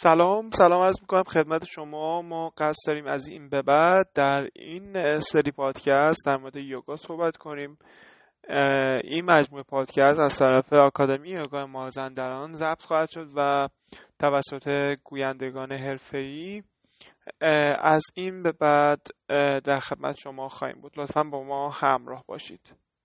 سلام سلام عرض می‌کنم خدمت شما. ما قصد داریم از این به بعد در این سری پادکست در مورد یوگا صحبت کنیم. این مجموعه پادکست از طرف آکادمی یوگا مازندران ضبط خواهد شد و توسط گویندگان حرفه‌ای. از این به بعد در خدمت شما خواهیم بود. لطفا با ما همراه باشید.